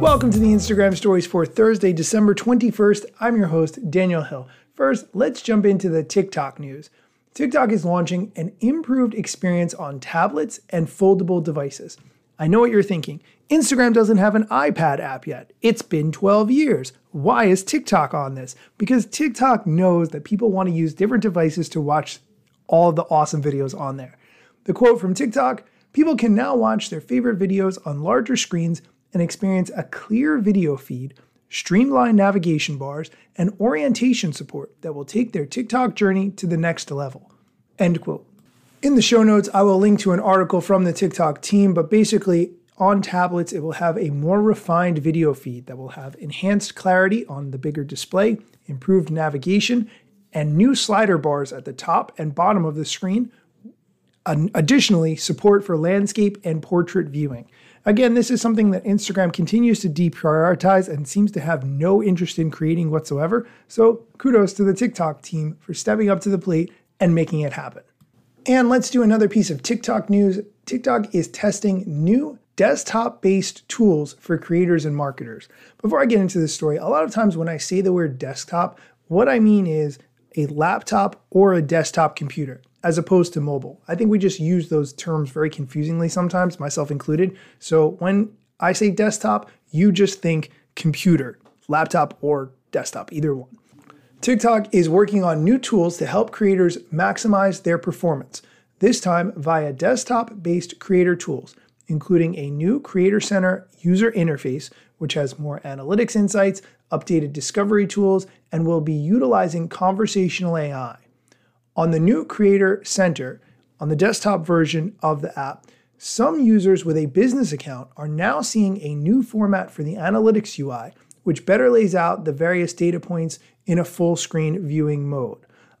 Welcome to the Instagram stories for Thursday, December 21st. I'm your host, Daniel Hill. First, let's jump into the TikTok news. TikTok is launching an improved experience on tablets and foldable devices. I know what you're thinking. Instagram doesn't have an iPad app yet. It's been 12 years. Why is TikTok on this? Because TikTok knows that people want to use different devices to watch all the awesome videos on there. The quote from TikTok people can now watch their favorite videos on larger screens and experience a clear video feed, streamlined navigation bars, and orientation support that will take their TikTok journey to the next level. End quote. In the show notes, I will link to an article from the TikTok team, but basically, on tablets, it will have a more refined video feed that will have enhanced clarity on the bigger display, improved navigation, and new slider bars at the top and bottom of the screen. Additionally, support for landscape and portrait viewing. Again, this is something that Instagram continues to deprioritize and seems to have no interest in creating whatsoever. So, kudos to the TikTok team for stepping up to the plate and making it happen. And let's do another piece of TikTok news. TikTok is testing new desktop based tools for creators and marketers. Before I get into this story, a lot of times when I say the word desktop, what I mean is a laptop or a desktop computer as opposed to mobile. I think we just use those terms very confusingly sometimes, myself included. So when I say desktop, you just think computer, laptop, or desktop, either one. TikTok is working on new tools to help creators maximize their performance, this time via desktop based creator tools, including a new Creator Center user interface, which has more analytics insights, updated discovery tools, and will be utilizing conversational AI. On the new Creator Center, on the desktop version of the app, some users with a business account are now seeing a new format for the analytics UI, which better lays out the various data points in a full screen viewing mode.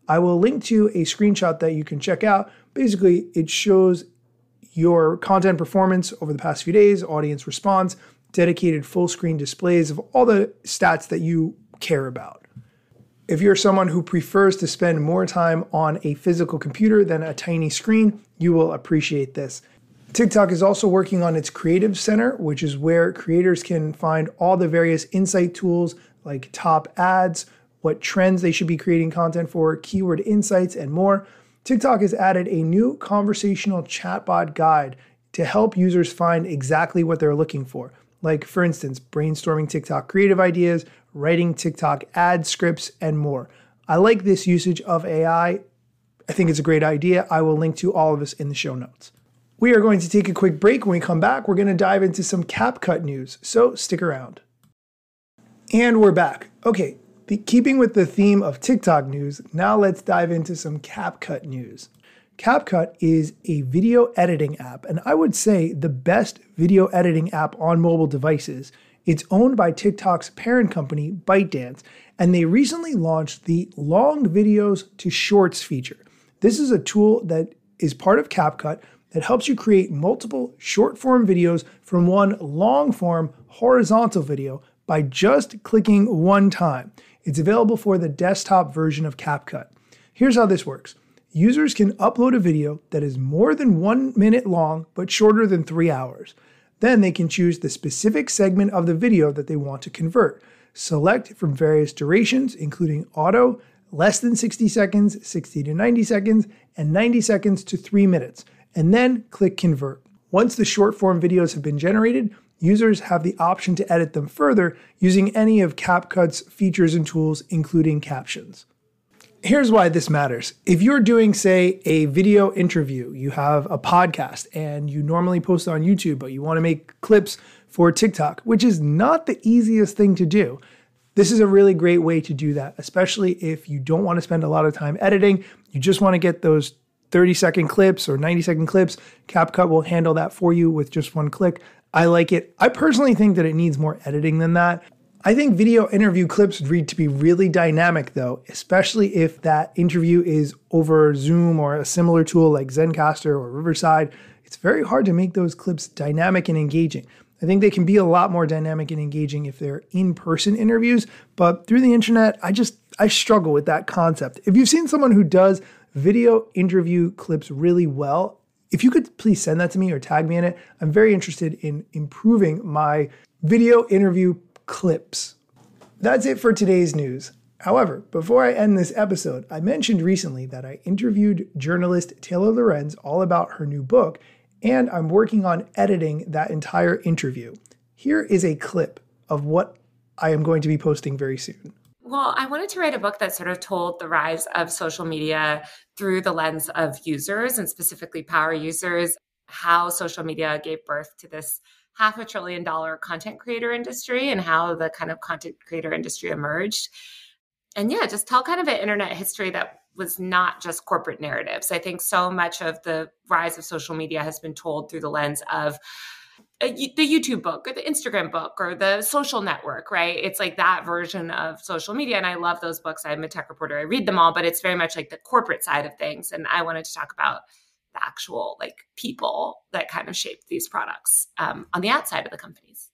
I will link to a screenshot that you can check out. Basically, it shows your content performance over the past few days, audience response, dedicated full screen displays of all the stats that you care about. If you're someone who prefers to spend more time on a physical computer than a tiny screen, you will appreciate this. TikTok is also working on its Creative Center, which is where creators can find all the various insight tools like top ads, what trends they should be creating content for, keyword insights, and more. TikTok has added a new conversational chatbot guide to help users find exactly what they're looking for. Like, for instance, brainstorming TikTok creative ideas, writing TikTok ad scripts, and more. I like this usage of AI. I think it's a great idea. I will link to all of this in the show notes. We are going to take a quick break. When we come back, we're going to dive into some CapCut news, so stick around. And we're back. Okay, the, keeping with the theme of TikTok news, now let's dive into some CapCut news. CapCut is a video editing app, and I would say the best video editing app on mobile devices it's owned by TikTok's parent company, ByteDance, and they recently launched the Long Videos to Shorts feature. This is a tool that is part of CapCut that helps you create multiple short form videos from one long form horizontal video by just clicking one time. It's available for the desktop version of CapCut. Here's how this works users can upload a video that is more than one minute long but shorter than three hours. Then they can choose the specific segment of the video that they want to convert. Select from various durations, including auto, less than 60 seconds, 60 to 90 seconds, and 90 seconds to 3 minutes, and then click Convert. Once the short form videos have been generated, users have the option to edit them further using any of CapCut's features and tools, including captions here's why this matters. If you're doing, say, a video interview, you have a podcast and you normally post on YouTube, but you want to make clips for TikTok, which is not the easiest thing to do. This is a really great way to do that, especially if you don't want to spend a lot of time editing. You just want to get those 30 second clips or 90 second clips. CapCut will handle that for you with just one click. I like it. I personally think that it needs more editing than that. I think video interview clips need to be really dynamic though, especially if that interview is over Zoom or a similar tool like Zencastr or Riverside. It's very hard to make those clips dynamic and engaging. I think they can be a lot more dynamic and engaging if they're in-person interviews, but through the internet, I just I struggle with that concept. If you've seen someone who does video interview clips really well, If you could please send that to me or tag me in it, I'm very interested in improving my video interview clips. That's it for today's news. However, before I end this episode, I mentioned recently that I interviewed journalist Taylor Lorenz all about her new book, and I'm working on editing that entire interview. Here is a clip of what I am going to be posting very soon. Well, I wanted to write a book that sort of told the rise of social media through the lens of users and specifically power users, how social media gave birth to this half a trillion dollar content creator industry and how the kind of content creator industry emerged. And yeah, just tell kind of an internet history that was not just corporate narratives. I think so much of the rise of social media has been told through the lens of a, the YouTube book or the Instagram book or the social network, right? It's like that version of social media. And I love those books. I'm a tech reporter. I read them all, but it's very much like the corporate side of things. And I wanted to talk about actual like people that kind of shape these products um, on the outside of the companies.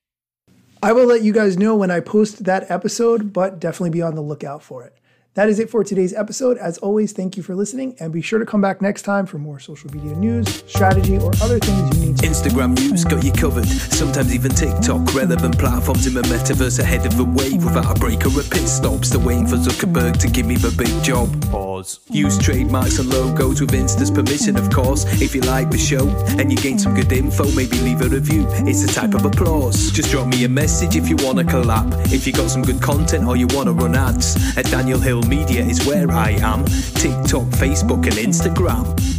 I will let you guys know when I post that episode, but definitely be on the lookout for it. That is it for today's episode. As always, thank you for listening and be sure to come back next time for more social media news, strategy, or other things you need to Instagram news got you covered. Sometimes even TikTok. Relevant platforms in the metaverse ahead of the wave without a break or a pit stop. Still waiting for Zuckerberg to give me the big job. Pause. Use trademarks and logos with Insta's permission, of course. If you like the show and you gain some good info, maybe leave a review. It's a type of applause. Just drop me a message if you want to collab. If you got some good content or you want to run ads at Daniel Hill Media is where I am. TikTok, Facebook, and Instagram.